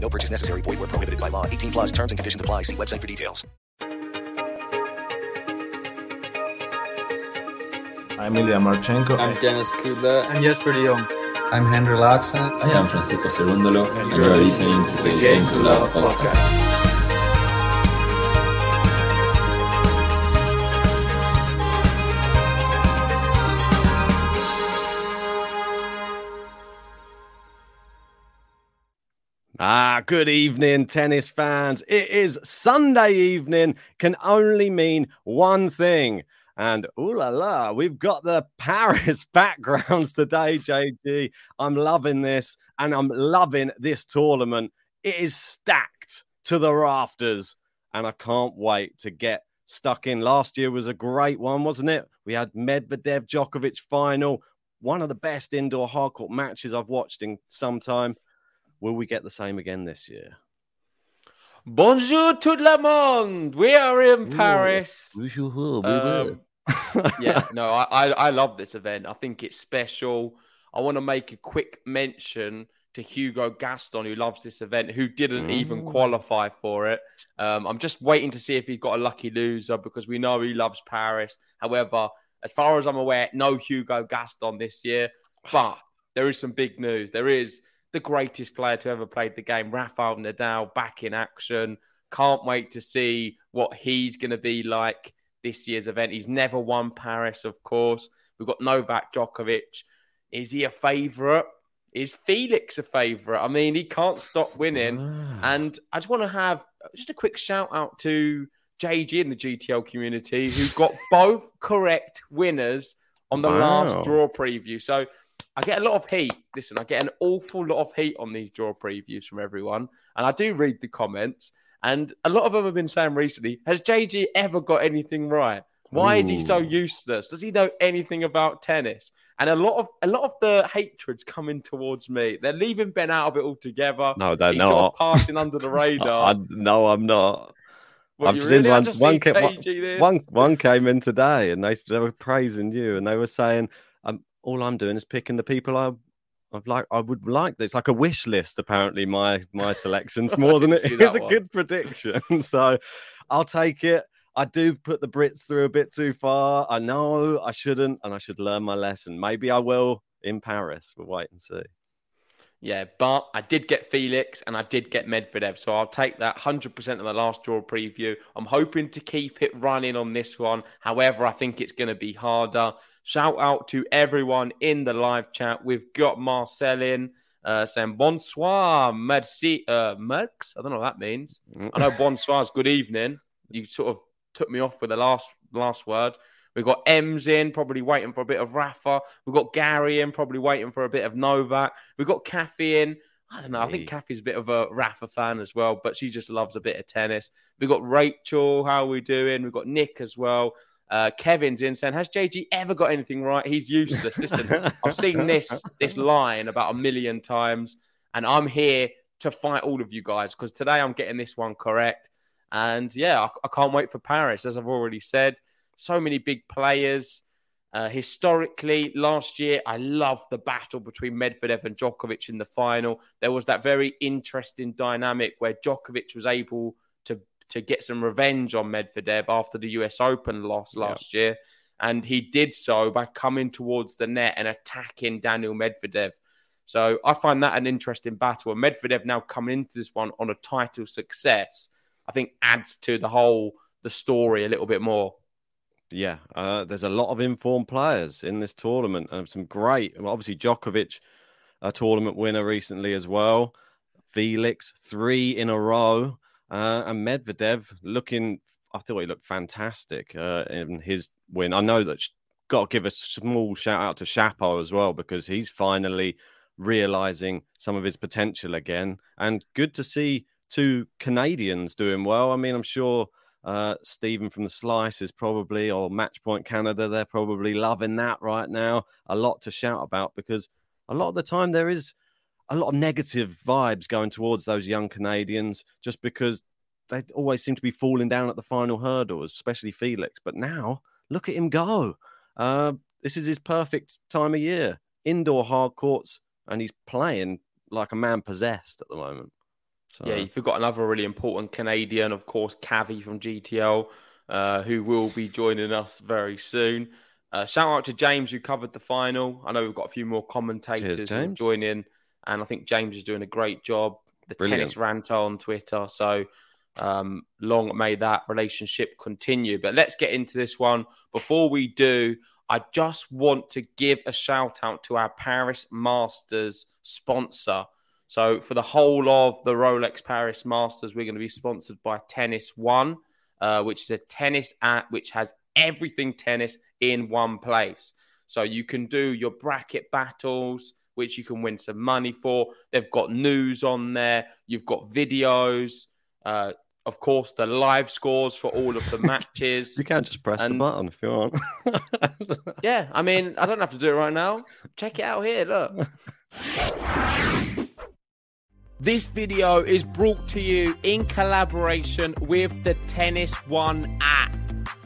No purchase necessary. Void where prohibited by law. 18 plus terms and conditions apply. See website for details. I'm Ilya Marchenko. I'm Dennis Kudla. I'm Jesper de Jong. I'm Henri Laaksonen. I am Francisco Cerundolo, and you are listening to the Game to Love podcast. Ah, good evening, tennis fans. It is Sunday evening, can only mean one thing. And ooh la la, we've got the Paris backgrounds today, JG. I'm loving this and I'm loving this tournament. It is stacked to the rafters, and I can't wait to get stuck in. Last year was a great one, wasn't it? We had Medvedev Djokovic final, one of the best indoor hardcourt matches I've watched in some time. Will we get the same again this year? Bonjour tout le monde. We are in Paris. Um, yeah, no, I, I, I love this event. I think it's special. I want to make a quick mention to Hugo Gaston, who loves this event, who didn't mm. even qualify for it. Um, I'm just waiting to see if he's got a lucky loser because we know he loves Paris. However, as far as I'm aware, no Hugo Gaston this year. But there is some big news. There is the greatest player to ever played the game, Rafael Nadal, back in action. Can't wait to see what he's going to be like this year's event. He's never won Paris, of course. We've got Novak Djokovic. Is he a favourite? Is Felix a favourite? I mean, he can't stop winning. Ah. And I just want to have just a quick shout out to JG in the GTL community who got both correct winners on the wow. last draw preview. So I get a lot of heat. Listen, I get an awful lot of heat on these draw previews from everyone. And I do read the comments. And a lot of them have been saying recently, has JG ever got anything right? Why Ooh. is he so useless? Does he know anything about tennis? And a lot of a lot of the hatred's coming towards me. They're leaving Ben out of it altogether. No, they're He's not. Sort of passing under the radar. I, no, I'm not. Well, I've seen really? one. One, came, one, one came in today, and they, they were praising you, and they were saying all I'm doing is picking the people I I'd like I would like. This like a wish list apparently my my selections more than it is a good prediction. So I'll take it. I do put the Brits through a bit too far. I know I shouldn't and I should learn my lesson. Maybe I will in Paris. We'll wait and see yeah, but I did get Felix and I did get Medvedev. So I'll take that 100% of the last draw preview. I'm hoping to keep it running on this one. However, I think it's going to be harder. Shout out to everyone in the live chat. We've got Marcel in uh, saying bonsoir, merci, uh, Mercs. I don't know what that means. I know bonsoir is good evening. You sort of took me off with the last last word. We've got Ems in, probably waiting for a bit of Rafa. We've got Gary in, probably waiting for a bit of Novak. We've got Kathy in. I don't know. I think Kathy's a bit of a Rafa fan as well, but she just loves a bit of tennis. We've got Rachel. How are we doing? We've got Nick as well. Uh, Kevin's in saying, "Has JG ever got anything right? He's useless." Listen, I've seen this this line about a million times, and I'm here to fight all of you guys because today I'm getting this one correct. And yeah, I, I can't wait for Paris, as I've already said. So many big players. Uh, historically, last year, I loved the battle between Medvedev and Djokovic in the final. There was that very interesting dynamic where Djokovic was able to, to get some revenge on Medvedev after the US Open loss last yeah. year. And he did so by coming towards the net and attacking Daniel Medvedev. So I find that an interesting battle. And Medvedev now coming into this one on a title success, I think adds to the whole the story a little bit more. Yeah, uh, there's a lot of informed players in this tournament, and some great. Obviously, Djokovic, a tournament winner recently as well. Felix, three in a row, uh, and Medvedev looking. I thought he looked fantastic uh, in his win. I know that got to give a small shout out to Shapo as well because he's finally realizing some of his potential again, and good to see two Canadians doing well. I mean, I'm sure uh, Stephen from the Slice is probably, or Matchpoint Canada, they're probably loving that right now. A lot to shout about because a lot of the time there is a lot of negative vibes going towards those young Canadians just because they always seem to be falling down at the final hurdles, especially Felix. But now, look at him go. Uh, this is his perfect time of year. Indoor hard courts, and he's playing like a man possessed at the moment. So. Yeah, you've got another really important Canadian, of course, Cavi from GTL, uh, who will be joining us very soon. Uh, shout out to James who covered the final. I know we've got a few more commentators Cheers, joining, and I think James is doing a great job. The Brilliant. tennis rant on Twitter. So um, long may that relationship continue. But let's get into this one. Before we do, I just want to give a shout out to our Paris Masters sponsor. So for the whole of the Rolex Paris Masters, we're going to be sponsored by Tennis One, uh, which is a tennis app which has everything tennis in one place. So you can do your bracket battles, which you can win some money for. They've got news on there. You've got videos. Uh, of course, the live scores for all of the matches. you can't just press and, the button if you want. yeah, I mean, I don't have to do it right now. Check it out here. Look. This video is brought to you in collaboration with the Tennis One app.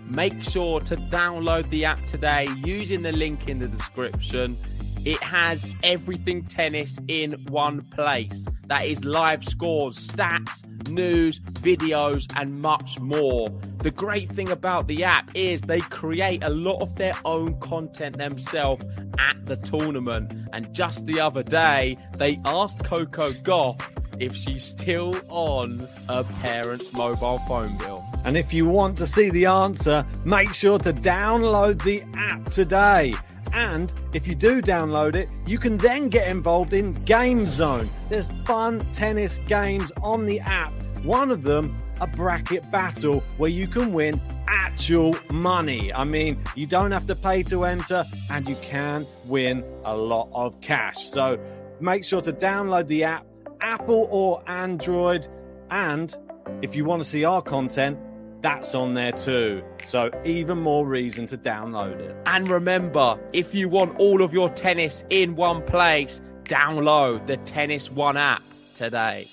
Make sure to download the app today using the link in the description. It has everything tennis in one place. That is live scores, stats, news, videos, and much more. The great thing about the app is they create a lot of their own content themselves at the tournament. And just the other day, they asked Coco Gauff if she's still on a parent's mobile phone bill. And if you want to see the answer, make sure to download the app today. And if you do download it, you can then get involved in Game Zone. There's fun tennis games on the app. One of them, a bracket battle where you can win actual money. I mean, you don't have to pay to enter and you can win a lot of cash. So make sure to download the app, Apple or Android. And if you want to see our content, that's on there too. So, even more reason to download it. And remember, if you want all of your tennis in one place, download the Tennis One app today.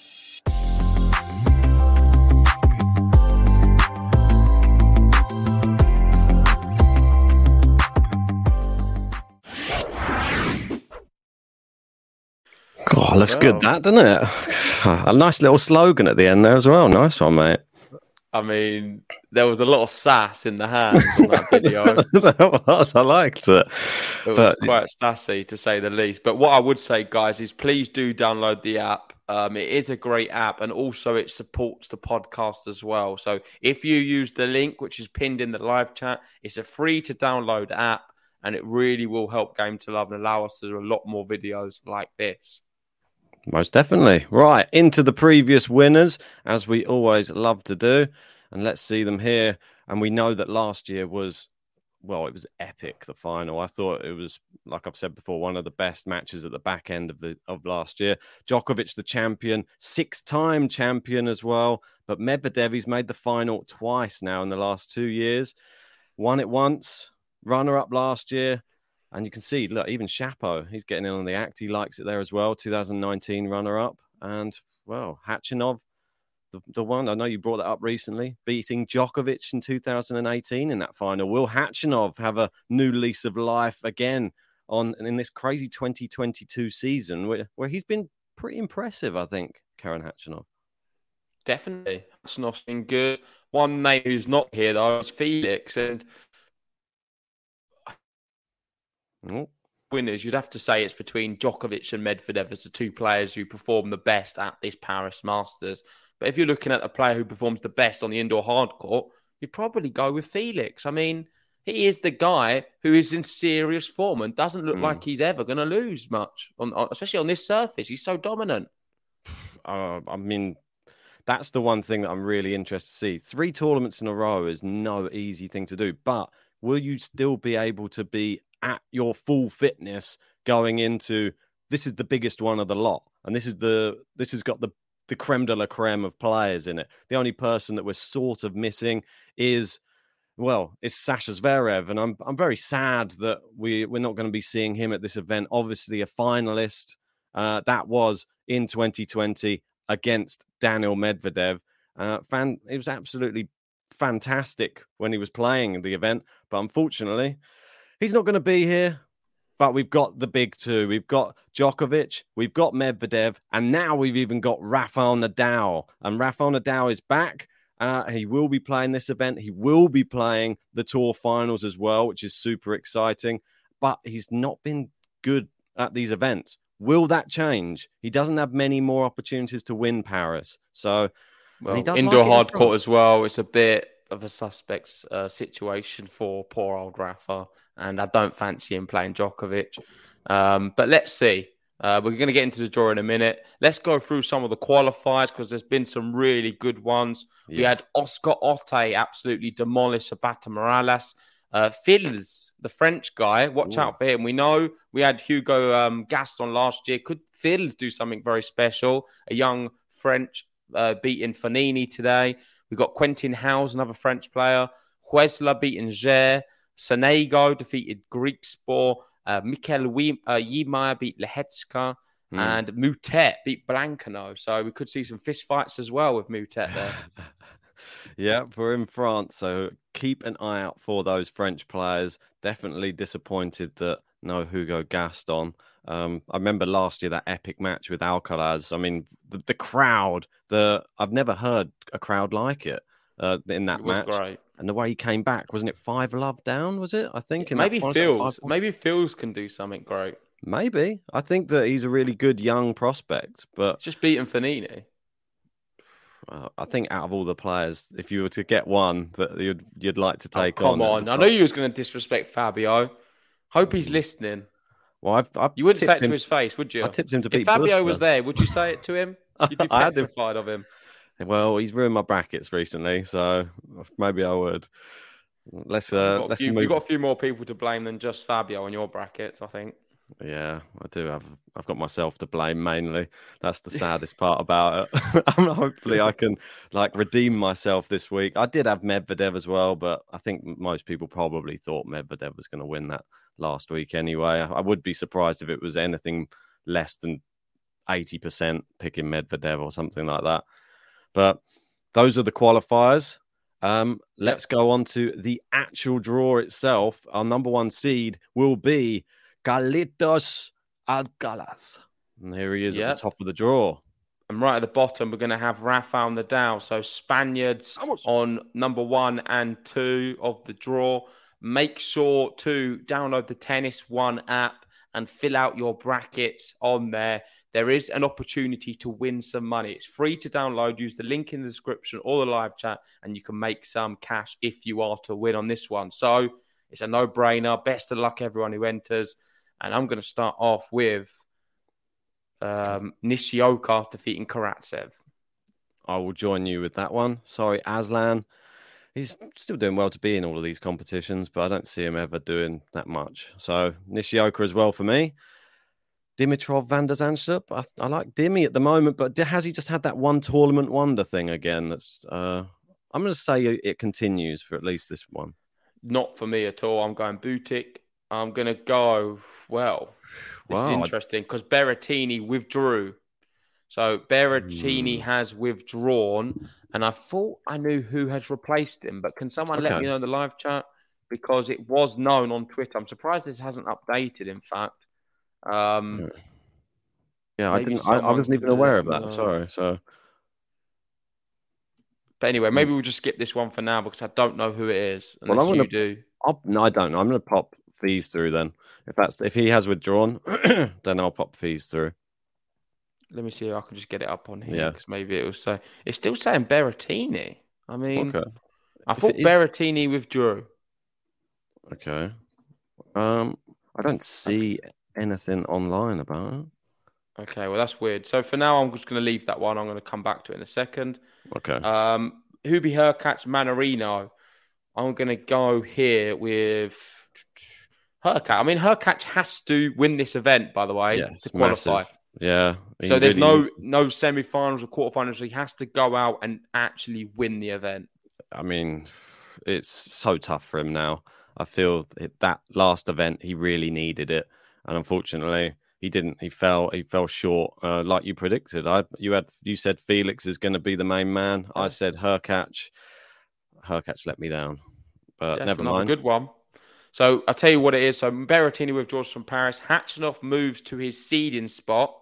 Oh, looks well. good, that doesn't it? A nice little slogan at the end there as well. Nice one, mate. I mean, there was a lot of sass in the hands on that video. was. I liked it. It was quite sassy to say the least. But what I would say, guys, is please do download the app. Um, it is a great app, and also it supports the podcast as well. So if you use the link, which is pinned in the live chat, it's a free to download app, and it really will help Game to Love and allow us to do a lot more videos like this. Most definitely. Right, into the previous winners, as we always love to do. And let's see them here. And we know that last year was, well, it was epic, the final. I thought it was, like I've said before, one of the best matches at the back end of the of last year. Djokovic, the champion, six-time champion as well. But Medvedev, he's made the final twice now in the last two years. Won it once, runner-up last year, and you can see, look, even Shapo, he's getting in on the act. He likes it there as well. 2019 runner up. And, well, Khachanov, the, the one I know you brought that up recently, beating Djokovic in 2018 in that final. Will Khachanov have a new lease of life again on in this crazy 2022 season where, where he's been pretty impressive, I think, Karen Khachanov. Definitely. Khachanov's been good. One name who's not here, though, is Felix. And Oh, winners, you'd have to say it's between Djokovic and Medvedev as the two players who perform the best at this Paris Masters. But if you're looking at a player who performs the best on the indoor hard court, you'd probably go with Felix. I mean, he is the guy who is in serious form and doesn't look Mm. like he's ever going to lose much, on, on- especially on this surface. He's so dominant. uh, I mean, that's the one thing that I'm really interested to see. Three tournaments in a row is no easy thing to do, but will you still be able to be at your full fitness going into this is the biggest one of the lot, and this is the this has got the the creme de la creme of players in it. The only person that we're sort of missing is well, it's Sasha Zverev, and I'm I'm very sad that we we're not going to be seeing him at this event. Obviously, a finalist uh, that was in 2020 against Daniel Medvedev. Uh, fan, it was absolutely fantastic when he was playing the event, but unfortunately, he's not going to be here. But we've got the big two. We've got Djokovic, we've got Medvedev, and now we've even got Rafael Nadal. And Rafael Nadal is back. Uh, he will be playing this event. He will be playing the tour finals as well, which is super exciting. But he's not been good at these events. Will that change? He doesn't have many more opportunities to win Paris. So Well, he does indoor like it hard court as well. It's a bit of a suspect uh, situation for poor old Rafa, and I don't fancy him playing Djokovic. Um, but let's see. Uh, we're going to get into the draw in a minute. Let's go through some of the qualifiers because there's been some really good ones. We had Oscar Otte absolutely demolish Zapata Miralles. Uh, Fils, the French guy, watch Ooh. out for him. We know we had Hugo um, Gaston last year. Could Fils do something very special? A young French uh, beating Fognini today. We've got Quentin House, another French player. Huesler beating Ger. Sonego defeated Griekspoor. Uh, Mikel Wim- uh, Yimaya beat Lehecka. Hmm. And Moutet beat Blancaneaux. So we could see some fist fights as well with Moutet there. yeah, we're in France, so keep an eye out for those French players. Definitely disappointed that no Hugo Gaston. Um, I remember last year that epic match with Alcaraz. I mean, the, the crowd, the I've never heard a crowd like it uh, in that it was match. great. And the way he came back, wasn't it five love down? Was it? I think in Maybe Fils. Maybe Fils can do something great. Maybe. I think that he's a really good young prospect, but Just beating Fognini. uh, I think out of all the players, if you were to get one that you'd you'd like to Oh, take come on, on. I know you was going to disrespect Fabio. Hope he's listening. Well, I've, I've You wouldn't say it to him his face, would you? I tipped him to if beat Fabio was there, would you say it to him? You'd be I had him- petrified of him. Well, he's ruined my brackets recently, so maybe I would. Let's You've uh, got let's few- move. you've got a few more people to blame than just Fabio on your brackets, I think. Yeah, I do have. I've got myself to blame mainly. That's the saddest part about it. Hopefully I can like redeem myself this week. I did have Medvedev as well, but I think most people probably thought Medvedev was going to win that last week anyway. I would be surprised if it was anything less than eighty percent picking Medvedev or something like that. But those are the qualifiers. Um, let's go on to the actual draw itself. Our number one seed will be Carlitos Alcaraz. And here he is at the top of the draw. And right at the bottom, we're going to have Rafael Nadal. So Spaniards on number one and two of the draw. Make sure to download the Tennis One app and fill out your brackets on there. There is an opportunity to win some money. It's free to download. Use the link in the description or the live chat, and you can make some cash if you are to win on this one. So it's a no brainer. Best of luck, everyone who enters. And I'm going to start off with um, Nishioka defeating Karatsev. I will join you with that one. Sorry, Aslan. He's still doing well to be in all of these competitions, but I don't see him ever doing that much. So Nishioka as well for me. Dimitrov van der Zandschulp. I, I like Dimmy at the moment, but has he just had that one tournament wonder thing again? That's uh, I'm going to say it continues for at least this one. Not for me at all. I'm going Botic. I'm going to go, well, this Wow, is interesting because Berrettini withdrew. So Berrettini Hmm. has withdrawn, and I thought I knew who has replaced him, but can someone let me know in the live chat? Because it was known on Twitter. I'm surprised this hasn't updated, in fact. Um, Yeah, I didn't. I, I wasn't even aware of that. know. Sorry. So but anyway, maybe we'll just skip this one for now because I don't know who it is. Well, Unless I wanna- you do. I'll, no, I don't. know. I'm going to pop Fils through then. If that's if he has withdrawn, then I'll pop Fils through. Let me see if I can just get it up on here Yeah. because maybe it will say it's still saying Berrettini. I mean, Okay. I If thought is- Berrettini withdrew. Okay. Um, I don't see anything online about it. Okay, well that's weird. So for now, I'm just going to leave that one. I'm going to come back to it in a second. Okay. Um, Hubi Hurkacz Mannarino. I'm going to go here with Hurkacz. I mean, Hurkacz has to win this event, by the way, yeah, to qualify. massive. Yeah. So there's really no is- no semi-finals or quarterfinals. So he has to go out and actually win the event. I mean, it's so tough for him now. I feel that last event he really needed it, and unfortunately he didn't. He fell. He fell short, uh, like you predicted. I you had you said Felix is going to be the main man. I Yeah. said Hurkacz. Hurkacz let me down, but Yes, never mind. good one. So I'll tell you what it is. So Berrettini withdraws from Paris. Khachanov moves to his seeding spot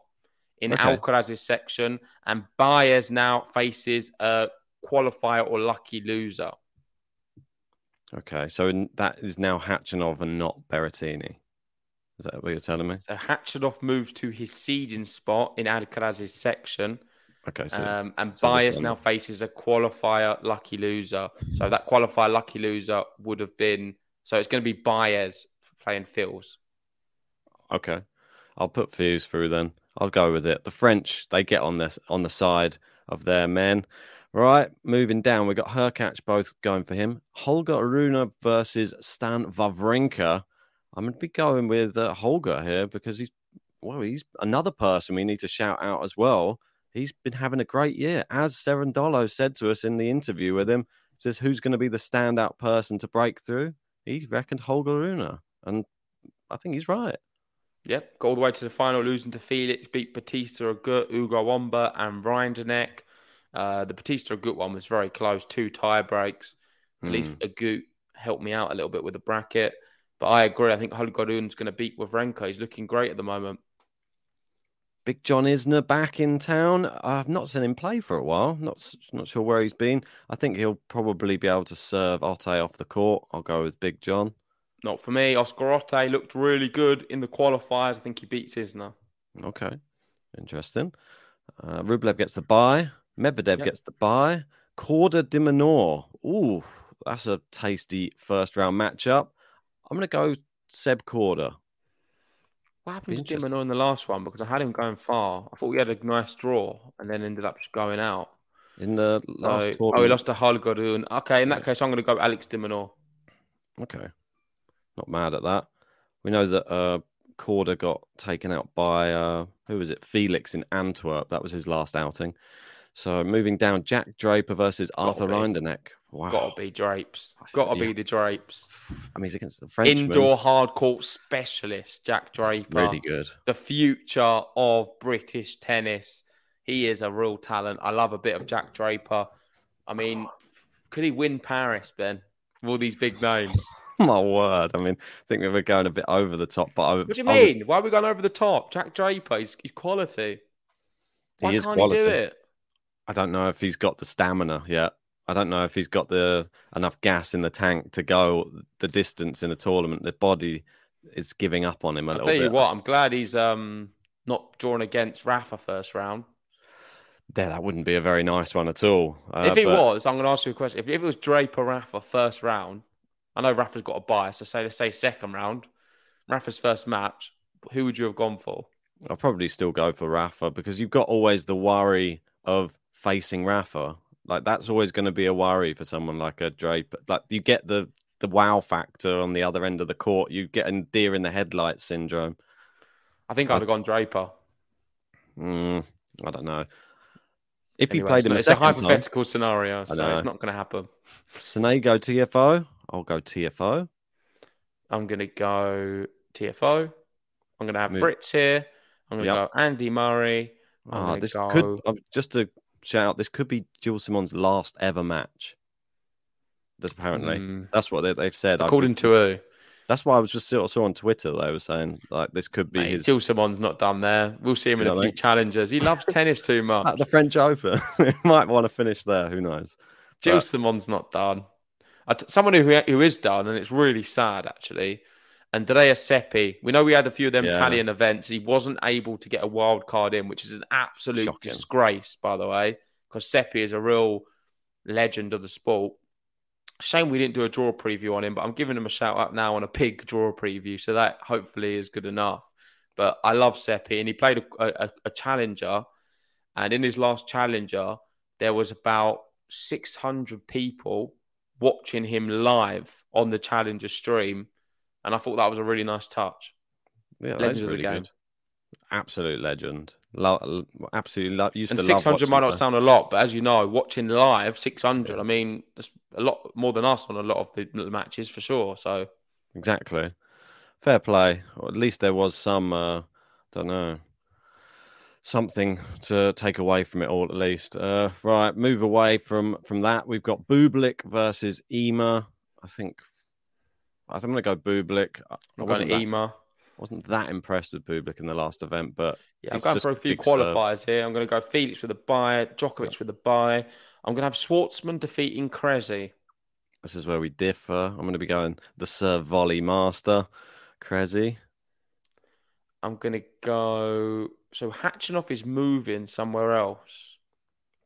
in Okay. Alcaraz's section, and Baez now faces a qualifier or lucky loser. Okay, so in, that is now Khachanov and not Berrettini. Is that what you're telling me? So Khachanov moves to his seeding spot in Alcaraz's section, Okay, so um, and so Baez now faces a qualifier lucky loser. So that qualifier lucky loser would have been. So it's going to be Baez playing Phils. Okay, I'll put Fils through then. I'll go with it. The French they get on this on the side of their men. Right, moving down, we got Hurkacz both going for him. Holger Rune versus Stan Wawrinka. I'm going to be going with uh, Holger here because he's well, he's another person we need to shout out as well. He's been having a great year, as Cerundolo said to us in the interview with him. Says who's going to be the standout person to break through? He reckoned Holger Rune, and I think he's right. Yep, got all the way to the final, losing to Felix, beat Batista, Agut, Ugo Wamba, and Rinderknech. Uh, the Batista Agut one was very close, two tie breaks. At least Hmm. Agut helped me out a little bit with the bracket. But I agree. I think Holger Rune's going to beat Wawrinka. He's looking great at the moment. Big John Isner back in town. I've not seen him play for a while. Not not sure where he's been. I think he'll probably be able to serve Otte off the court. I'll go with Big John. Not for me. Oscar Otte looked really good in the qualifiers. I think he beats Isner. Okay, interesting. Uh, Rublev gets the bye. Medvedev Yep. gets the bye. Korda de Minaur. Ooh, that's a tasty first round matchup. I'm going to go Seb Korda. What happened to. de Minaur in the last one? Because I had him going far. I thought we had a nice draw and then ended up just going out. In the last So- oh, he lost to Holger Rune. Okay, in that Yeah. case, I'm going to go Alex de Minaur. Okay. Not mad at that. We know that uh Korda got taken out by uh who was it? Felix in Antwerp. That was his last outing. So moving down, Jack Draper versus Arthur be. Wow. Gotta be Drapes. Gotta Yeah. be the Drapes. I mean, he's against the French. Indoor hard court specialist, Jack Draper. Really good. The future of British tennis. He is a real talent. I love a bit of Jack Draper. I mean, could he win Paris, Ben? With all these big names. My word. I mean, I think we were going a bit over the top, but I, What do you I mean? Why are we going over the top? Jack Draper, he's, he's quality. Why He is can't quality. he do it? I don't know if he's got the stamina yet. I don't know if he's got the enough gas in the tank to go the distance in a tournament. The body is giving up on him a I'll little tell bit. you what, I'm glad he's um not drawn against Rafa first round. There, that wouldn't be a very nice one at all. Uh, if it but was, I'm going to ask you a question. If, if it was Draper Rafa first round, I know Rafa's got a bias, so say let's say second round, Rafa's first match, who would you have gone for? I'll probably still go for Rafa because you've got always the worry of facing Rafa. Like that's always going to be a worry for someone like a Draper. Like you get the the wow factor on the other end of the court. You get a deer in the headlights syndrome. I think I'd have gone Draper. Mm, I don't know. If he played it's him not- a it's a second time, hypothetical scenario, so it's not going to happen. Sonego TFO. I'll go TFO. I'm going to go TFO. I'm going to have Move. Fritz here. I'm going to Yep. go Andy Murray. I'm Ah, this go- could just to shout out. This could be Gilles Simon's last ever match. That's apparently Mm. that's what they, they've said. According been- to who? that's why I was just saw, saw on Twitter they were saying like this could be Mate, his Gilles Simon's not done there. We'll see him in a few what I mean? challengers. He loves tennis too much. at the French Open. he might want to finish there. Who knows? Gilles But- Simon's not done. T- someone who who is done, and it's really sad actually. Andrea Seppi. We know we had a few of them Yeah. Italian events. He wasn't able to get a wild card in, which is an absolute Shocking. disgrace, by the way, because Seppi is a real legend of the sport. Shame we didn't do a draw preview on him, but I'm giving him a shout out now on a pig draw preview, so that hopefully is good enough. But I love Seppi, and he played a, a, a challenger, and in his last challenger, there was about 600 people watching him live on the challenger stream, and I thought that was a really nice touch. Yeah, Legend that's of the really game. good. Absolute legend. Lo- absolutely love. Used And to love 600 might not sound a lot, but as you know, watching live 600, I mean, that's a lot more than us on a lot of the matches for sure. So Exactly. Fair play. Or at least there was some, uh, don't know, something to take away from it all. At least, uh, right. Move away from from that. We've got Bublik versus Ema. I think I'm going to go Bublik. I'm wasn't going EMA. wasn't that impressed with Bublik in the last event, but Yeah, I'm going for a few big serve. qualifiers here. I'm going to go Felix with a bye, Djokovic with a bye. I'm going to have Schwartzman defeating Cressy. This is where we differ. I'm going to be going the serve volley master, Cressy. I'm going to go. So Khachanov is moving somewhere else.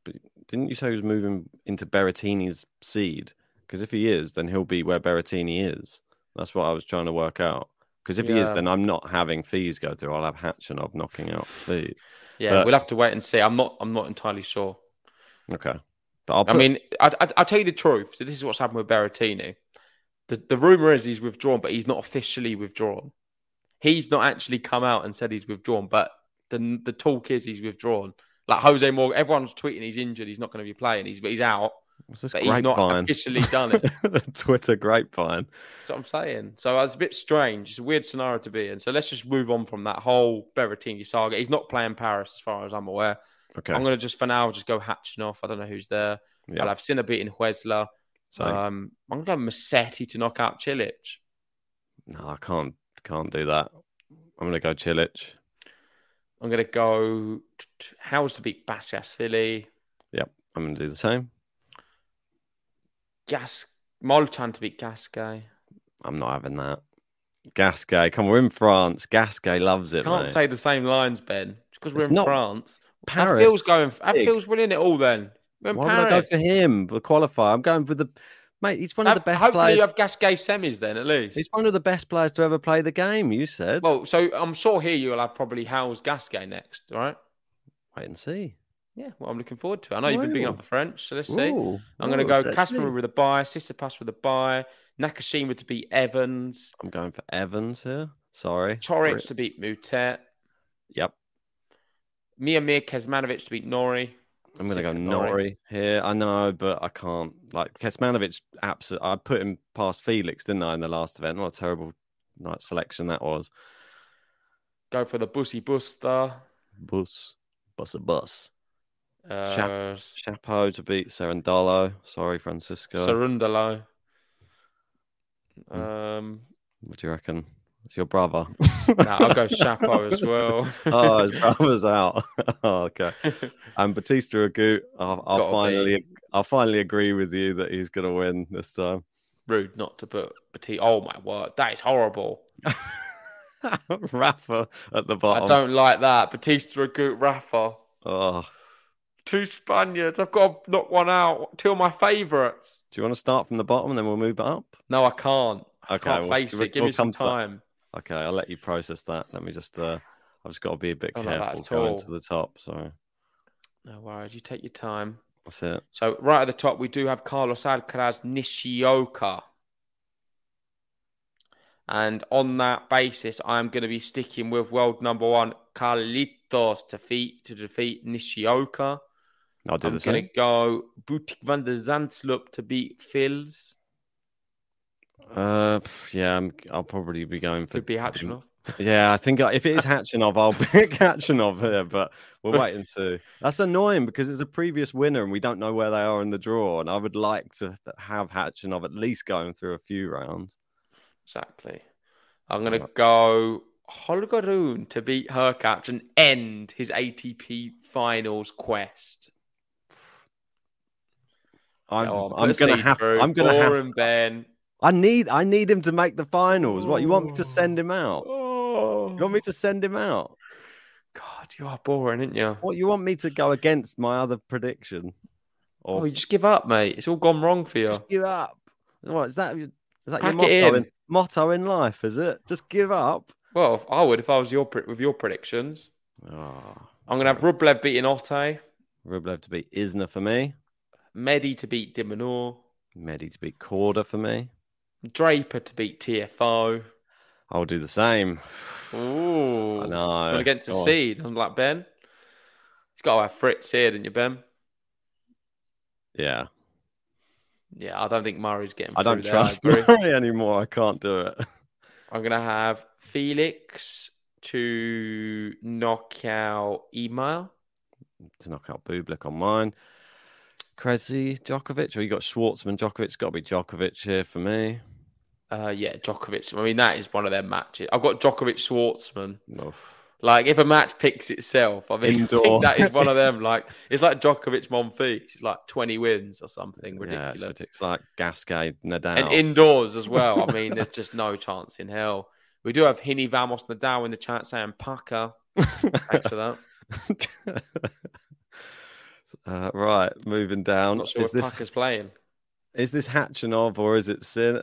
But didn't you say he was moving into Berrettini's seed? Because if he is, then he'll be where Berrettini is. That's what I was trying to work out. Because if he is, then I'm not having Fils go through. I'll have Khachanov knocking out Fils. Yeah, But- we'll have to wait and see. I'm not. I'm not entirely sure. Okay. But I'll I mean, I, I, I'll tell you the truth. So this is what's happened with Berrettini. The the rumor is he's withdrawn, but he's not officially withdrawn. He's not actually come out and said he's withdrawn, but the the talk is he's withdrawn. Like Jose Morgado, everyone's tweeting he's injured, he's not going to be playing. He's he's out, what's this but he's not grapevine? officially done it. the Twitter grapevine. That's what I'm saying. So it's a bit strange. It's a weird scenario to be in. So let's just move on from that whole Berrettini saga. He's not playing Paris, as far as I'm aware. Okay. I'm going to just for now just go Khachanov. I don't know who's there. Yeah. I'll have Sinner beating Huesler. So Um, I'm going to go Musetti to knock out Cilic. no, I can't can't do that. I'm gonna go Cilic. I'm going to go Howes to beat Bastias Philly. Yep. I'm gonna do the same. Gas Molcan to beat Gasquet. I'm not having that. Gasquet, come on, we're in France. Gasquet loves it, Can't mate. say the same lines, Ben. Because we're It's in France. Paris. That Fils going. That Fils winning it all. Then we're Why Paris. would I go for him? The qualifier. I'm going for the mate. He's one of the best Hopefully, players. you have Gasquet semis then at least. He's one of the best players to ever play the game. You said. Well, so I'm sure here you'll have probably Howes Gasquet next, right? wait and see. Yeah, well, I'm looking forward to. it. I know you've been bigging up the French, so let's see. Ooh, I'm going to go Casper with a buy, Sister Tsitsipas with a buy, Nakashima to beat Evans, I'm going for Evans here. Sorry. Coric to beat Moutet, Yep. Miomir Kecmanovic to beat Norrie. I'm going to go Norrie. Norrie here. I know, but I can't. Like Kecmanovic, absolutely. I put him past Felix, didn't I, in the last event? What a terrible night selection that was. Go for the Bussy Buster. Bus, bus a bus. Uh, Shapo to beat Cerundolo. Sorry, Francisco. Cerundolo. Hmm. Um, what do you reckon? It's your brother. nah, I'll go Shapo as well. oh, his brother's out. oh, okay. And Batista Agut, I'll, I'll finally, be. I'll finally agree with you that he's going to win this time. Rude not to put Batista. Oh my word, that is horrible. Rafa at the bottom. I don't like that. Batista Agut Rafa. Oh, Two Spaniards. I've got to knock one out. Two of my favourites. do you want to start from the bottom and then we'll move it up? No, I can't. I Okay, can't we'll- face we'll- it. Give we'll me some time. Okay, I'll let you process that. Let me just. uh I've just got to be a bit like careful at going all. to the top. So No worries. You take your time. that's it. So right at the top, we do have Carlos Alcaraz Nishioka. And on that basis, I'm going to be sticking with world number one Carlitos to defeat to defeat Nishioka. I'll do I'm the going to go Botic van der Zandschulp to beat Fils. Uh, yeah, I'm, I'll probably be going for Could be Khachanov. Yeah, I think if it is Khachanov, I'll pick Khachanov here, but we'll wait and see. That's annoying because it's a previous winner and we don't know where they are in the draw. And I would like to have Khachanov at least going through a few rounds. Exactly. I'm going to go Holger Rune to beat Hurkacz and end his ATP finals quest. I'm, Oh, I'm gonna have. I'm gonna have. Ben. I need. I need him to make the finals. What you want me to oh. send him out? Oh, You want me to send him out? God, you are boring, aren't you? What you want me to go against my other prediction? Oh, you just give up, mate. It's all gone wrong for you. just give up? What is that? Is that Pack your motto in. in. motto in life? Is it just give up? Well, I would if I was your with your predictions. Oh, I'm going to have Rublev beating Otte, Rublev to beat Isner for me. Medi to beat de Minaur, Medi to beat Korda for me. Draper to beat TFO. I'll do the same. Ooh, I know. Going against the seed. I'm like Ben. You've got to have Fritz here, didn't you, Ben? Yeah, Yeah, I don't think Murray's getting. I don't there, trust agree. Murray anymore. I can't do it. I'm gonna have Felix to knock out Email. to knock out Bublik on mine. Cressy, Djokovic, or you got Schwartzman, Djokovic. Got to be Djokovic here for me. Uh, yeah, Djokovic. I mean, that is one of their matches. I've got Djokovic Schwartzman. Oof. Like, if a match picks itself, I mean, I think that is one of them. Like, it's like Djokovic Monfils. It's like 20 wins or something Yeah, ridiculous. it's. It's like Gasquet, Nadal. and indoors as well. I mean, there's just no chance in hell. We do have Hini Vamos Nadal in the chat saying Paca. Thanks for that. uh, right, moving down. I'm not sure is if this playing. is this Khachanov or is it Sin?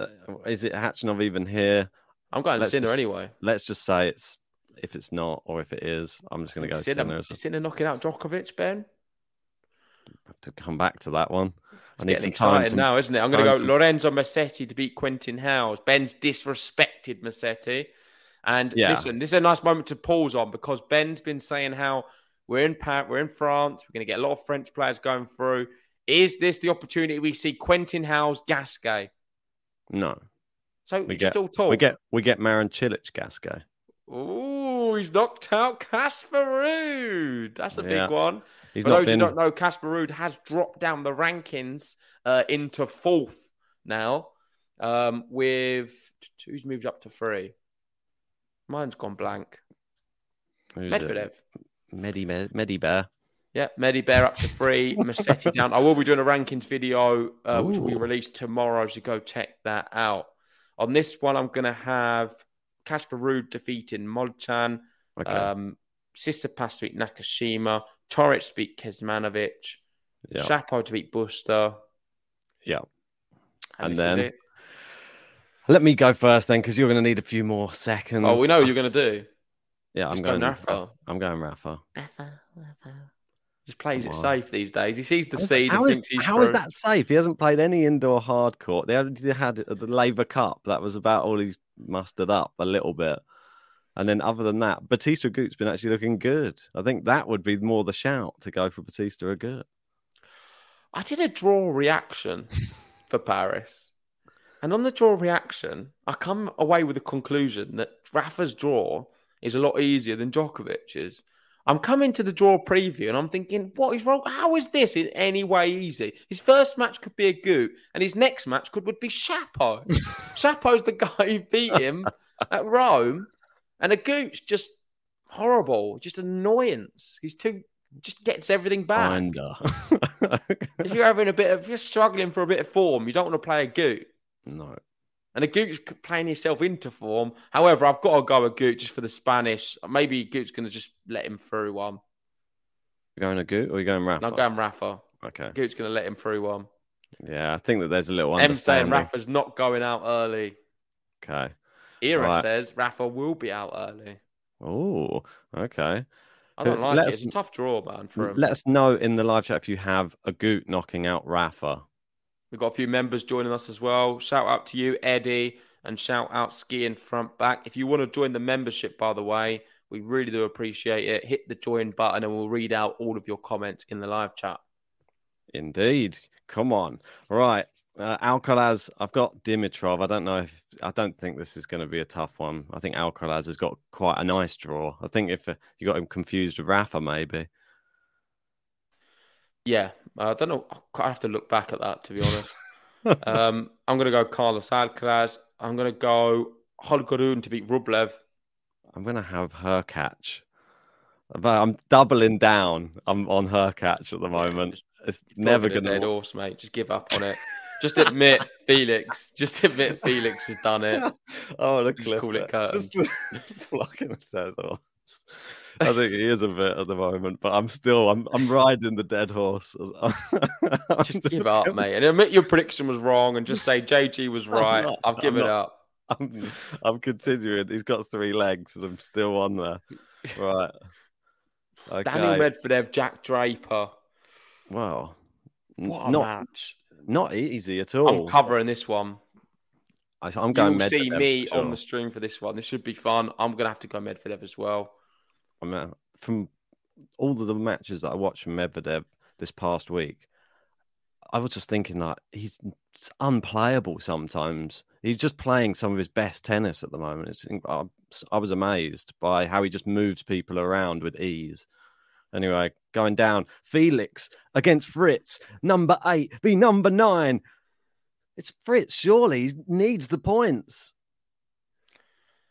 Is it Khachanov even here? I'm going Let's Sinner just- anyway. Let's just say it's if it's not or if it is, I'm just going to go Sinner, Sinner. is Sinner knocking out Djokovic, Ben? have to come back to that one. I need some time excited to, now, isn't it? I'm going to go to- Lorenzo Musetti to beat Quentin Howes. Ben's disrespected Musetti. And Yeah. listen, this is a nice moment to pause on because Ben's been saying how we're in Paris, we're in France, we're going to get a lot of French players going through. Is this the opportunity we see Quentin Howes, Gasquet? No, So we just get all talk. we get we get Marin Cilic Gasquet. Ooh, he's knocked out Casper Ruud. That's a Yeah. big one. He's For those been who don't know, Casper Ruud has dropped down the rankings uh, into fourth now. Um, with who's moved up to three? Mine's gone blank. who's it? Medi Medibear. Yeah, Medi Bear up to three, Massetti down. I will be doing a rankings video, uh, which will be released tomorrow, so go check that out. On this one, I'm going to have Casper Ruud defeating Molcan, Okay. um, Tsitsipas to beat Nakashima, Coric to beat Kecmanovic, yeah. Shapo to beat Buster. Yeah. And is then- Let me go first then, because you're going to need a few more seconds. Oh, we know what you're going to do. Yeah, I'm Just going Rafa. I'm going Rafa. Rafa, Rafa. Just plays it Wow. safe these days. He sees the How is- seed how and is- thinks he's how is through. that safe? He hasn't played any indoor hard court. They had, they had the Laver Cup. That was about all he's mustered up a little bit. And then other than that, Batista Goot's been actually looking good. I think that would be more the shout to go for Batista Agut. I did a draw reaction for Paris. And on the draw reaction, I come away with the conclusion that Rafa's draw is a lot easier than Djokovic's. I'm coming to the draw preview and I'm thinking, what is wrong? How is this in any way easy? His first match could be a goot, and his next match could would be Shapo. Shapo's the guy who beat him at Rome, and a goot's just horrible, just annoyance. He's too just gets everything back. Kinda. If you're having a bit of, if you're struggling for a bit of form, you don't want to play a goot. no. And a Gooch playing himself into form. However, I've got to go with Gooch just for the Spanish. Maybe Gooch's going to just let him through one. You going Agut or you going Rafa? Not going Rafa. Okay. Goot's going to let him through one. Yeah, I think that there's a little M saying. Rafa's not going out early. Okay. Era Right. says Rafa will be out early. Oh, okay. I don't like let it. us- It's a tough draw, man, for him. Let us know in the live chat if you have a Goot knocking out Rafa. We've got a few members joining us as well. Shout out to you, Eddie, and shout out Skiing Front Back. If you want to join the membership, by the way, we really do appreciate it. Hit the join button and we'll read out all of your comments in the live chat. Indeed. Come on. Right. Uh, Alcaraz, I've got Dimitrov. I don't know if I don't think this is going to be a tough one. I think Alcaraz has got quite a nice draw. I think if uh, you got him confused with Rafa, maybe. Yeah, I don't know. I have to look back at that to be honest. um, I'm going to go Carlos Alcaraz. I'm going to go Holger Rune to beat Rublev. I'm going to have Hurkacz. But I'm doubling down. I'm on Hurkacz at the moment. It's never going to dead horse, mate. Just give up on it. Just admit Felix. Just admit Felix has done it. oh, the Just call it curtains. Fucking dead horse. I think he is a bit at the moment, but I'm still I'm I'm riding the dead horse. just give up, gonna... mate, and admit your prediction was wrong, and just say JG was right. Not, I've given up. I'm, I'm continuing. He's got three legs, and I'm still on there. Right. Okay. Daniel Medvedev, Jack Draper. Wow. What a not, match. Not easy at all. I'm covering this one. I, am going. You'll Medvedev see me sure. on the stream for this one. This should be fun. I'm gonna have to go Medvedev as well. I mean, from all of the matches that I watched from Medvedev this past week, I was just thinking that he's unplayable sometimes. He's just playing some of his best tennis at the moment. It's, I was amazed by how he just moves people around with ease. Anyway, going down. Felix against Fritz, number eight, be number nine. It's Fritz, surely. He needs the points.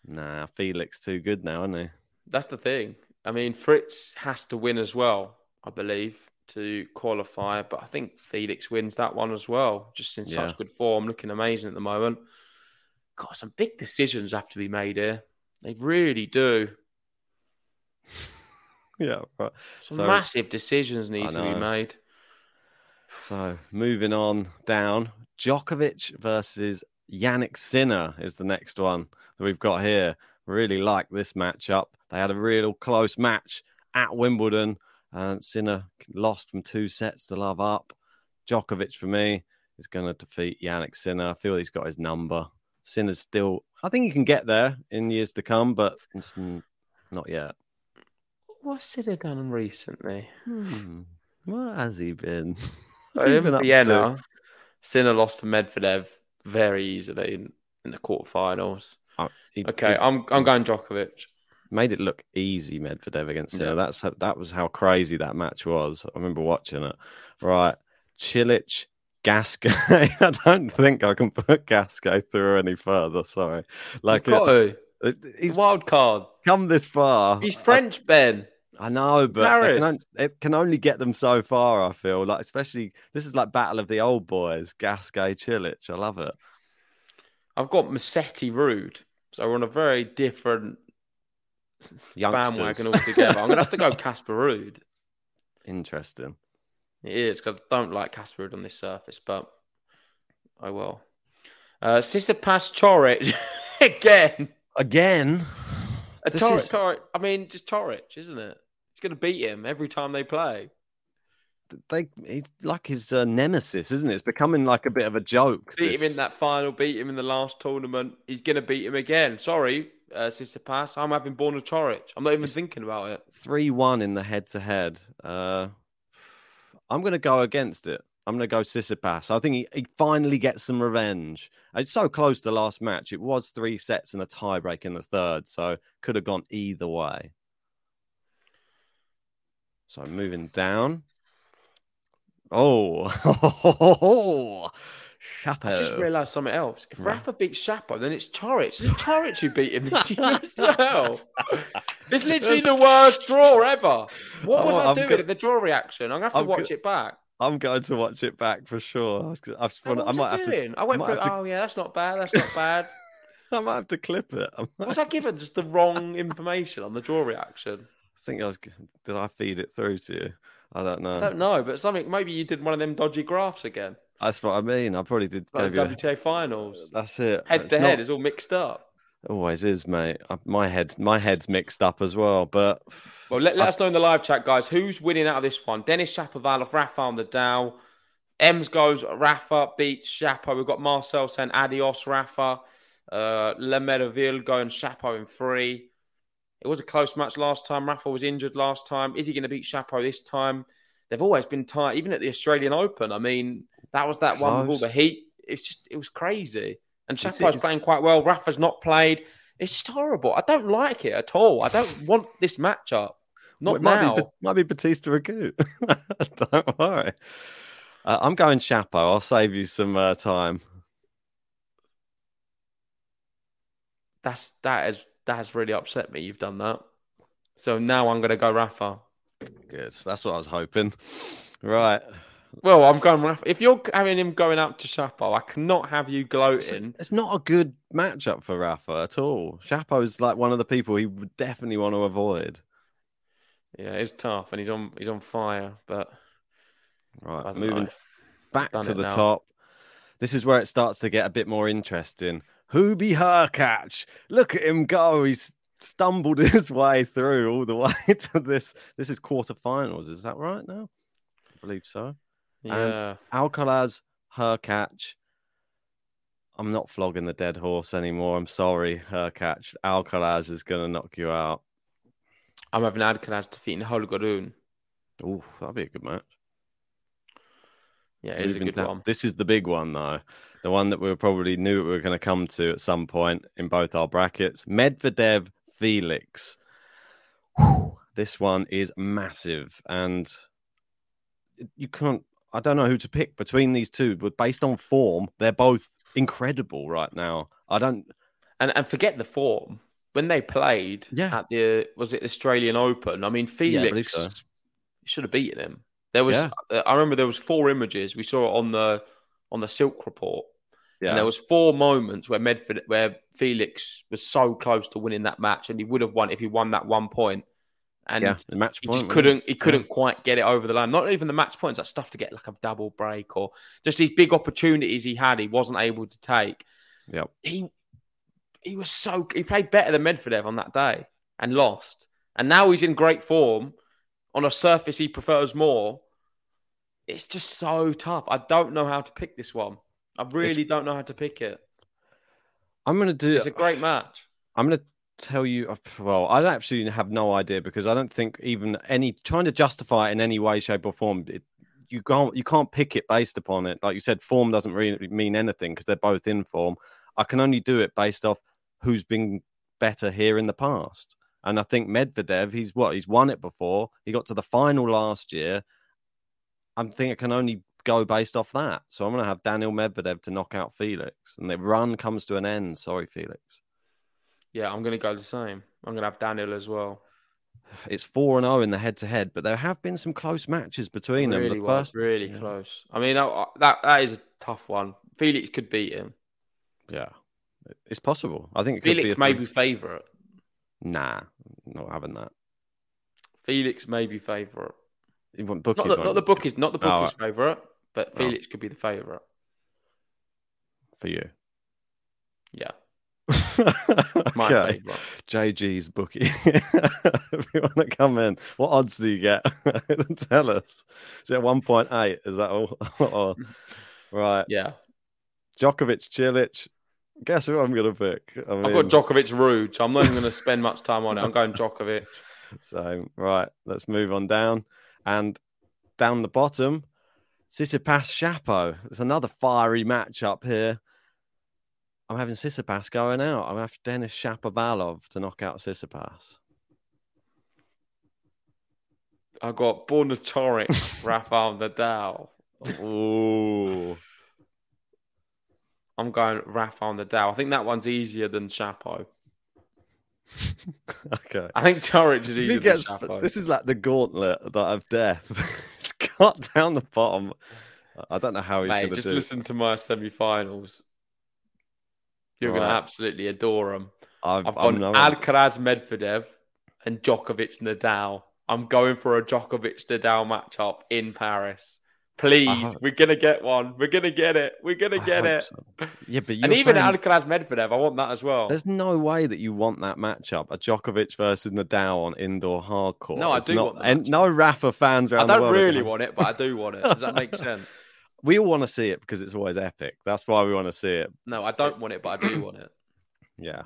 Nah, Felix too good now, isn't he? That's the thing. I mean, Fritz has to win as well, I believe, to qualify. But I think Felix wins that one as well, just in yeah. such good form, looking amazing at the moment. Got some big decisions have to be made here. They really do. yeah, right. Some so, massive decisions need to be made. So moving on down, Djokovic versus Jannik Sinner is the next one that we've got here. Really like this matchup. They had a real close match at Wimbledon. And Sinner lost from two sets to love up. Djokovic for me is going to defeat Jannik Sinner. I feel he's got his number. Sinner's still, I think he can get there in years to come, but just not yet. What's Sinner done recently? Hmm. What has he been? What's he been Vienna, to? Sinner lost to Medvedev very easily in, in the quarterfinals. Oh, he, okay, he, I'm I'm going Djokovic made it look easy Medvedev against Sinner. Yeah. That's that was how crazy that match was. I remember watching it. Right, Cilic, Gasquet. I don't think I can put Gasquet through any further. Sorry, like it, uh, it, he's wild card. Come this far. He's French, I, Ben. I know, but it can, it can, only get them so far. I feel like, especially this is like battle of the old boys. Gasquet, Cilic. I love it. I've got Musetti Ruud, So we're on a very different bandwagon altogether. I'm going to have to go Casper Ruud. Interesting. It is because I don't like Casper Ruud on this surface, but I will. Uh, Tsitsipas Coric again. Again. A is... Coric, I mean, just Coric, isn't it? He's going to beat him every time they play. They, he's like his uh, nemesis, isn't it? It's becoming like a bit of a joke. Beat this... him in that final, beat him in the last tournament. He's going to beat him again. Sorry, uh, Tsitsipas. I'm having Borna Coric. I'm not even thinking about it. 3 1 in the head to head. I'm going to go against it. I'm going to go Tsitsipas. I think he, he finally gets some revenge. It's so close to the last match. It was three sets and a tiebreak in the third, so could have gone either way. So moving down. Oh, Shapo. I just realised something else. If Rafa beats Shapo, then it's Coric. It's Coric who beat him this year as well. It's literally the worst draw ever. What oh, was oh, I doing at the draw reaction? I'm going to have to I'm watch go- it back. I'm going to watch it back for sure. I've, no, I might have doing? to. I went I through. To... Oh yeah, that's not bad. That's not bad. I might have to clip it. Was I given just the wrong information on the draw reaction? I think I was. Did I feed it through to you? I don't know. I don't know, but something. Maybe you did one of them dodgy graphs again. That's what I mean. I probably did. Like WTA a... finals. That's it. Head it's to head, it's all mixed up. Always is, mate. My head, my head's mixed up as well. But well, let, let I... us know in the live chat, guys. Who's winning out of this one? Denis Shapovalov, Rafa on the Dow. Ems goes Rafa beats Shapo. We've got Marcel saying adios Rafa. Uh, Le Merville going Shapo in three. It was a close match last time. Rafa was injured last time. Is he going to beat Shapo this time? They've always been tight, even at the Australian Open. I mean, that was that Close. one with all the heat it's just it was crazy. And Shapo's it's- playing quite well. Rafa's not played. It's just horrible. I don't like it at all. I don't want this matchup. Well, Not it might now. Be, might be Bautista Agut. Don't worry. Uh, I'm going Shapo. I'll save you some uh, time. That's that is that has really upset me. You've done that. So now I'm going to go Rafa. Good. That's what I was hoping. Right. Well, I'm going Rafa. If you're having him going up to Shapo, I cannot have you It's, gloating. it's not a good matchup for Rafa at all. Shapo's like one of the people he would definitely want to avoid. Yeah, it's tough, and he's on he's on fire. But Right. Moving know. back Done to the now. top. This is where it starts to get a bit more interesting. Hubi Hurkacz? Look at him go. He's stumbled his way through all the way to this. This is quarterfinals. Is that right now? I believe so. Yeah, Alcaraz, Hurkacz. I'm not flogging the dead horse anymore. I'm sorry, Hurkacz. Alcaraz is going to knock you out. I'm having Alcaraz defeating Holger Rune. Oh, that'd be a good match. Yeah, it is a good down- one. This is the big one, though. The one that we probably knew we were going to come to at some point in both our brackets. Medvedev, Felix. Whew, this one is massive, and you can't. I don't know who to pick between these two, but based on form, they're both incredible right now. I don't. And and forget the form when they played Yeah. at the was it Australian Open. I mean, Yeah, I Felix so. should have beaten him. There was Yeah. uh, I remember there was four images we saw on the on the Silk report. Yeah, And there was four moments where Medford, where Felix was so close to winning that match, and he would have won if he won that one point. And yeah, the match he point. just wasn't couldn't. He couldn't quite get it over the line. Not even the match points, like stuff to get like a double break or just these big opportunities he had. He wasn't able to take. Yeah. Yep. He he was so he played better than Medvedev on that day and lost. And now he's in great form on a surface he prefers more. It's just so tough. I don't know how to pick this one. I really don't know how to pick it. I'm going to do. It. It's a great match. I'm going to tell you. uh, Well, I actually have no idea because I don't think even any trying to justify it in any way, shape, or form. It, you can't you can't pick it based upon it. Like you said, form doesn't really mean anything because they're both in form. I can only do it based off who's been better here in the past. And I think Medvedev, he's what he's won it before. He got to the final last year. I think I can only go based off that. So I'm going to have Daniel Medvedev to knock out Felix, and the run comes to an end. Sorry, Felix. Yeah, I'm going to go the same. I'm going to have Daniel as well. It's four and zero in the head to head, but there have been some close matches between them. really The was, first, really yeah. close. I mean, that that is a tough one. Felix could beat him. yeah, it's possible. I think it could be a Felix may be favourite. Nah, not having that. Felix may be favourite. Not the, not the you? bookies, not the Oh, bookies favourite, but Oh. Felix could be the favourite. for you. Yeah, My my favourite. JG's bookie. if you want to come in, what odds do you get? Tell us. Is it one point eight? Is that all? Or- right, Yeah, Djokovic, Cilic. Guess who I'm going to pick? I I've got Djokovic Ruud, so I'm not even going to spend much time on it. I'm going Djokovic. So, right, let's move on down. And down the bottom, Tsitsipas Shapo. It's another fiery matchup here. I'm having Tsitsipas going out. I'm after Denis Shapovalov to knock out Tsitsipas. I got Borna Coric, Rafael Nadal. Ooh. I'm going Rafael Nadal. I think that one's easier than Shapo. Okay. I think Coric is easier gets, than Shapo. this is like the gauntlet that of death. it's cut down the bottom. I don't know how he's going to do. just listen to my semi-finals. You're going Right. to absolutely adore them. I've, I've gone Alcaraz, Medvedev, and Djokovic Nadal. I'm going for a Djokovic Nadal matchup in Paris. Please, hope- we're gonna get one. We're gonna get it. We're gonna get it. so. Yeah, but And even saying- Alcaraz Medvedev, I want that as well. There's no way that you want that matchup, a Djokovic versus Nadal on indoor hardcore. No, I It's do not, want and no Rafa fans around the don't world. really want it, but I do want it. Does that make sense? We all want to see it because it's always epic. That's why we want to see it. No, I don't want it, but I do want it. Yeah.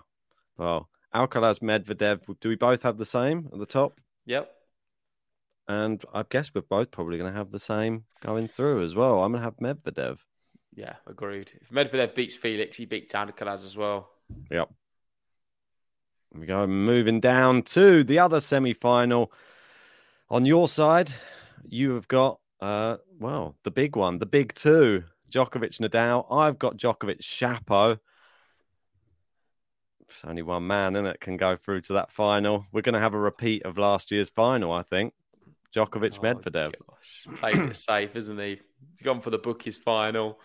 Well, Alcaraz, Medvedev. Do we both have the same at the top? Yep. And I guess we're both probably going to have the same going through as well. I'm going to have Medvedev. Yeah, agreed. If Medvedev beats Felix, he beats Alcaraz as well. Yep. We go moving down to the other semi final. On your side, you have got, uh, well, the big one, the big two Djokovic Nadal. I've got Djokovic Shapo. It's only one man, and it can go through to that final. We're going to have a repeat of last year's final, I think. Djokovic Medvedev. Oh, Played it safe, isn't he? He's gone for the bookies final.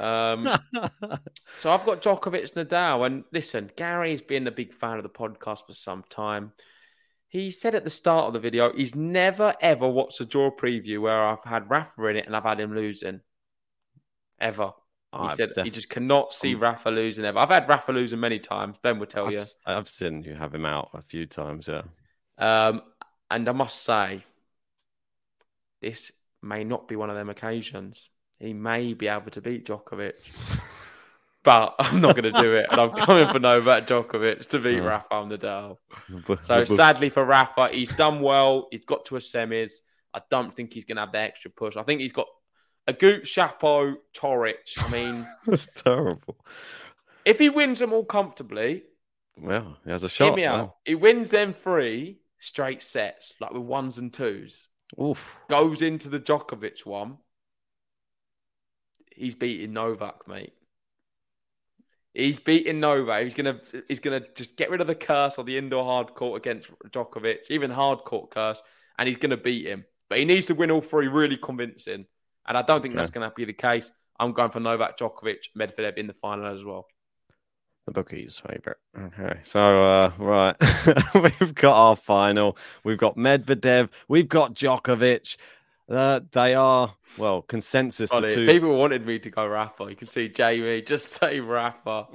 Um, so I've got Djokovic Nadal, and listen, Gary's been a big fan of the podcast for some time. He said at the start of the video he's never ever watched a draw preview where I've had Rafa in it and I've had him losing. Ever. He I've said def- he just cannot see Rafa losing ever. I've had Rafa losing many times. Ben will tell I've, you. I've seen you have him out a few times, yeah. Um, and I must say, this may not be one of them occasions. He may be able to beat Djokovic, but I'm not going to do it. And I'm coming for Novak Djokovic to beat Yeah. Rafa Nadal. So sadly for Rafa, he's done well. He's got to a semis. I don't think he's going to have the extra push. I think he's got a Goot, Shapo, Coric. I mean, That's terrible. if he wins them all comfortably, Well, he has a shot. me now. out. He wins them three straight sets, like with ones and twos. Oof. goes into the Djokovic one, he's beating Novak, mate. He's beating Novak. He's gonna he's gonna just get rid of the curse on the indoor hard court against Djokovic, even hard court curse, and he's gonna beat him. But he needs to win all three really convincing. And I don't think that's gonna be the case. I'm going for Novak Djokovic, Medvedev in the final as well. The bookies' favorite. Okay, so uh, right, we've got our final. We've got Medvedev. We've got Djokovic. Uh, they are well consensus. The two. People wanted me to go Rafa. You can see Jamie just say Rafa.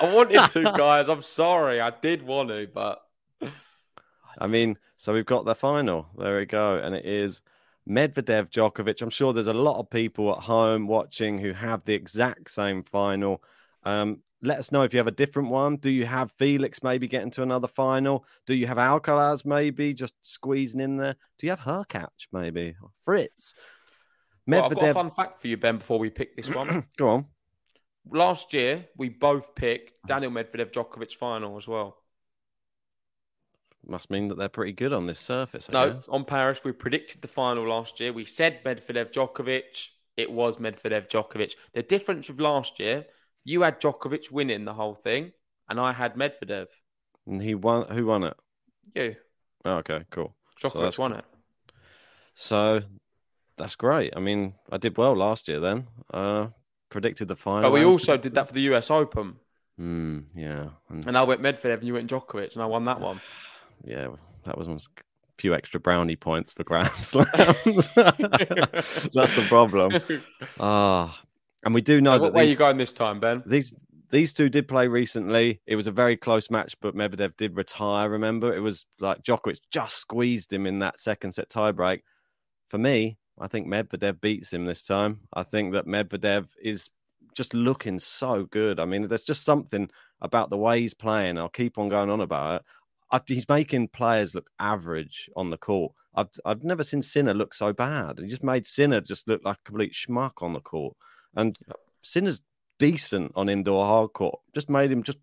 I wanted to, guys. I'm sorry. I did want to, but I mean, so we've got the final. There we go, and it is Medvedev Djokovic. I'm sure there's a lot of people at home watching who have the exact same final. Um, let us know if you have a different one. Do you have Felix maybe getting to another final? Do you have Alcaraz maybe just squeezing in there? Do you have Hurkacz maybe? Fritz? Well, I've got a Medvedev. fun fact for you, Ben, before we pick this one. Go on. Last year, we both picked Daniel Medvedev Djokovic final as well. Must mean that they're pretty good on this surface. I no, guess. on Paris, we predicted the final last year. We said Medvedev Djokovic. It was Medvedev Djokovic. The difference with last year, you had Djokovic winning the whole thing, and I had Medvedev. And he won. Who won it? You, Oh, okay, cool. So Djokovic that's won it. So that's great. I mean, I did well last year then. Uh, predicted the final. But we also did that for the US Open. Hmm, yeah. And, And I went Medvedev and you went Djokovic, and I won that one. yeah, that was a few extra brownie points for Grand Slams. that's the problem. Ah, and we do know So that are these, you going this time, Ben? these these two did play recently. It was a very close match, but Medvedev did retire. Remember, it was like Djokovic just squeezed him in that second set tiebreak. For me, I think Medvedev beats him this time. I think that Medvedev is just looking so good. I mean, there's just something about the way he's playing. I'll keep on going on about it. I, he's making players look average on the court. I've I've never seen Sinner look so bad. He just made Sinner just look like a complete schmuck on the court. And Sinner's decent on indoor hard court. Just made him just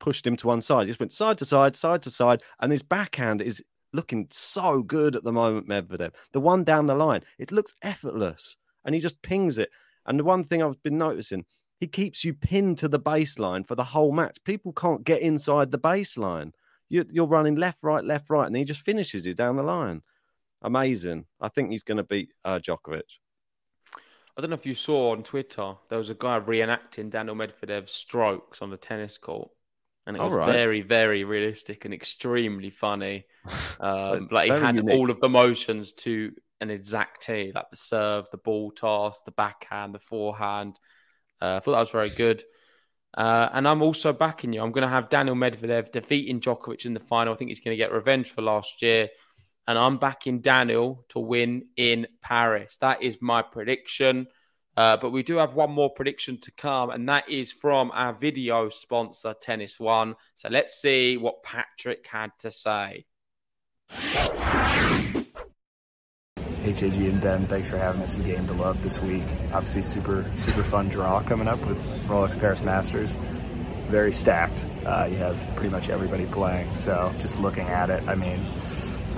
pushed him to one side. Just went side to side, side to side, and his backhand is looking so good at the moment. Medvedev, the one down the line, it looks effortless, and he just pings it. And the one thing I've been noticing, he keeps you pinned to the baseline for the whole match. People can't get inside the baseline. You, you're running left, right, left, right, and he just finishes you down the line. Amazing. I think he's going to beat uh, Djokovic. I don't know if you saw on Twitter, there was a guy reenacting Daniel Medvedev's strokes on the tennis court. And it All was right. very, very realistic and extremely funny. Um, like he had unique. all of the motions to an exact T, like the serve, the ball toss, the backhand, the forehand. Uh, I thought that was very good. Uh, and I'm also backing you. I'm going to have Daniel Medvedev defeating Djokovic in the final. I think he's going to get revenge for last year. And I'm backing Daniel to win in Paris. That is my prediction. Uh, but we do have one more prediction to come, and that is from our video sponsor, Tennis One. So let's see what Patrick had to say. Hey JG and Ben, thanks for having us in Game to Love this week. Obviously, super super fun draw coming up with Rolex Paris Masters. Very stacked. Uh, you have pretty much everybody playing. So just looking at it, I mean,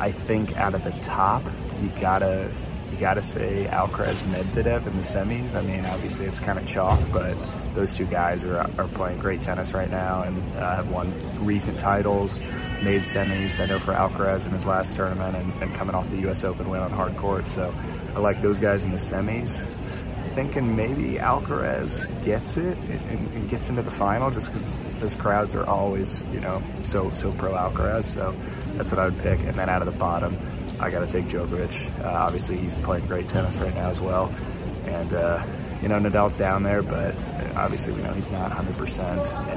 I think out of the top, you gotta you gotta say Alcaraz Medvedev in the semis. I mean, obviously it's kind of chalk, but those two guys are, are playing great tennis right now and uh, have won recent titles, made semis. I know for Alcaraz in his last tournament and, and coming off the U.S. Open win on hard court. So I like those guys in the semis. Thinking maybe Alcaraz gets it and, and gets into the final just because those crowds are always, you know, so so pro Alcaraz. So that's what I would pick. And then out of the bottom, I got to take Djokovic. Uh, obviously, he's playing great tennis right now as well. And, uh, you know, Nadal's down there, but obviously we know he's not 100%.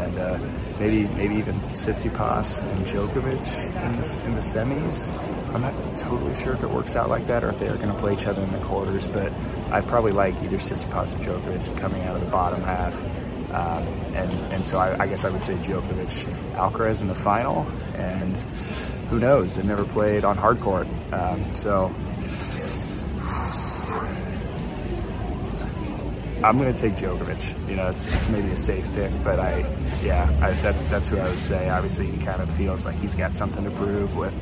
And uh, maybe maybe even Tsitsipas and Djokovic in the, in the semis. I'm not totally sure if it works out like that or if they're going to play each other in the quarters, but I probably like either Tsitsipas or Djokovic coming out of the bottom half. Um, and, and so I, I guess I would say Djokovic, Alcaraz in the final, and who knows? They've never played on hard court. Um, so I'm going to take Djokovic. You know, it's, it's maybe a safe pick, but I, yeah, I, that's that's who I would say. Obviously, he kind of feels like he's got something to prove with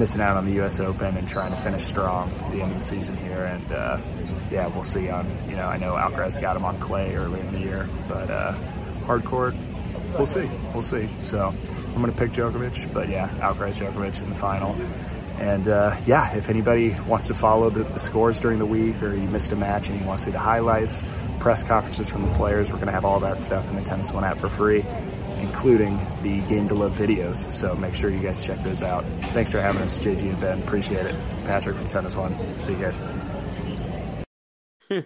missing out on the U.S. Open and trying to finish strong at the end of the season here. And uh, yeah, we'll see. On you know, I know Alcaraz got him on clay earlier in the year, but uh, hard court, we'll see. We'll see. So I'm going to pick Djokovic, but yeah, Alcaraz Djokovic in the final. And uh, yeah, if anybody wants to follow the, the, scores during the week or you missed a match and you want to see the highlights, press conferences from the players, we're going to have all that stuff in the Tennis One app for free, including the Game to Love videos. So make sure you guys check those out. Thanks for having us, JG and Ben. Appreciate it. Patrick from Tennis One. See you guys.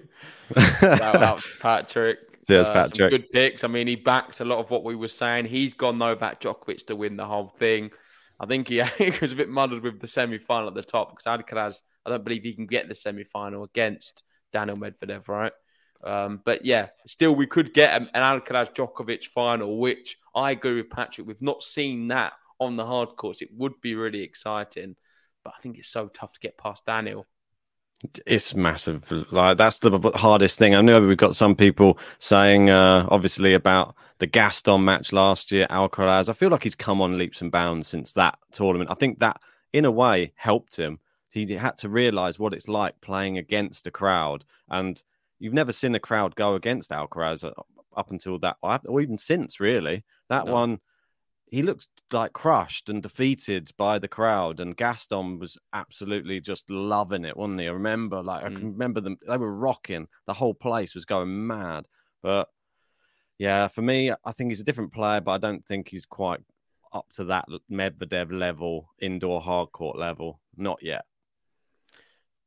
Shout out Patrick. Cheers, uh, Patrick. good picks. I mean, he backed a lot of what we were saying. He's gone Novak Djokovic to win the whole thing. I think he, he was a bit muddled with the semi final at the top because Alcaraz, I don't believe he can get the semi final against Daniel Medvedev, right? Um, but yeah, still, we could get an Alcaraz Djokovic final, which I agree with Patrick. We've not seen that on the hard courts. It would be really exciting, but I think it's so tough to get past Daniel. It's massive. Like that's the hardest thing. I know we've got some people saying, uh, obviously, about the Gaston match last year, Alcaraz. I feel like he's come on leaps and bounds since that tournament. I think that, in a way, helped him. He had to realize what it's like playing against a crowd, and you've never seen the crowd go against Alcaraz up until that, or even since. Really, that no. one he looked like crushed and defeated by the crowd. And Gaston was absolutely just loving it, wasn't he? I remember, like, mm. I can remember them, they were rocking. The whole place was going mad. But yeah, for me, I think he's a different player, but I don't think he's quite up to that Medvedev level, indoor hard court level. Not yet.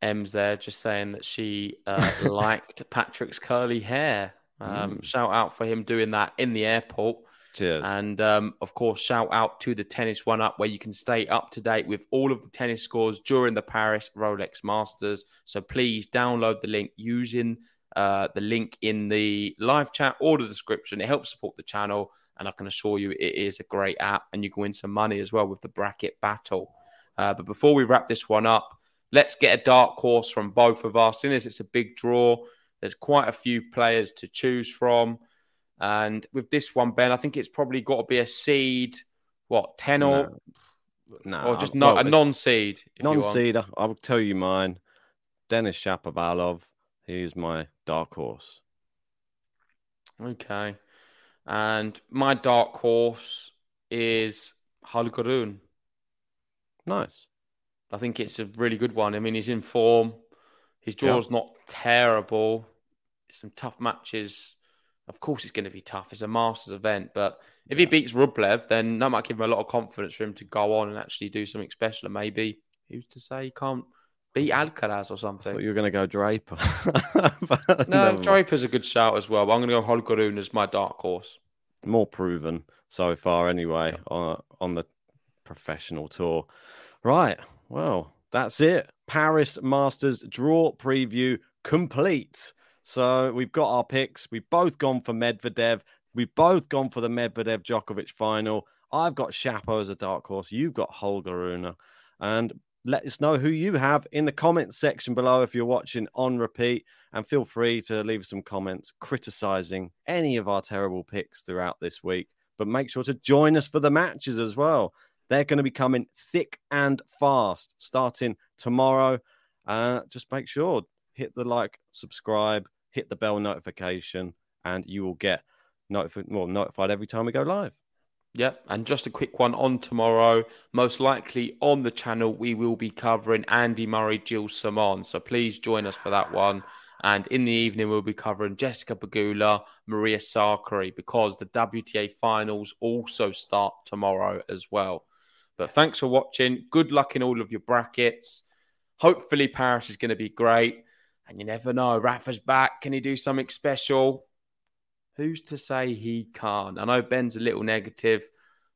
M's there just saying that she uh, liked Patrick's curly hair. Um, mm. Shout out for him doing that in the airport. Cheers. And um, of course, shout out to the Tennis One Up, where you can stay up to date with all of the tennis scores during the Paris Rolex Masters. So please download the link using uh, the link in the live chat or the description. It helps support the channel, and I can assure you it is a great app, and you can win some money as well with the bracket battle. Uh, but before we wrap this one up, let's get a dark horse from both of us. Seeing as it's a big draw, there's quite a few players to choose from. And with this one, Ben, I think it's probably got to be a seed, what, 10 or, no. or just not well, a non seed? Non seed, I will tell you mine. Denis Shapovalov. He's my dark horse. Okay. And my dark horse is Holger Rune. Nice. I think it's a really good one. I mean, he's in form. His draw's not terrible. Some tough matches of course, it's going to be tough. It's a Masters event, but if he beats Rublev, then that might give him a lot of confidence for him to go on and actually do something special. And maybe who's to say he can't beat Alcaraz or something? you are going to go Draper. no, Draper's a good shout as well. But I'm going to go Holger Rune as my dark horse. More proven so far, anyway, yeah. on on the professional tour. Right. Well, that's it. Paris Masters draw preview complete. So we've got our picks. We've both gone for Medvedev. We've both gone for the Medvedev Djokovic final. I've got Shapo as a dark horse. You've got Holger Rune. And let us know who you have in the comments section below if you're watching on repeat. And feel free to leave some comments criticizing any of our terrible picks throughout this week. But make sure to join us for the matches as well. They're going to be coming thick and fast starting tomorrow. Uh, just make sure hit the like, subscribe, hit the bell notification, and you will get notified well, notified every time we go live. Yep, and just a quick one on tomorrow. Most likely on the channel, we will be covering Andy Murray, Gilles Simon. So please join us for that one. And in the evening, we'll be covering Jessica Pegula, Maria Sakkari, because the WTA finals also start tomorrow as well. But thanks for watching. Good luck in all of your brackets. Hopefully, Paris is going to be great. And you never know. Rafa's back. Can he do something special? Who's to say he can't? I know Ben's a little negative,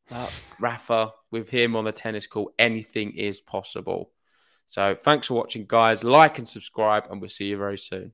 but Rafa, with him on the tennis court, anything is possible. So thanks for watching, guys. Like and subscribe, and we'll see you very soon.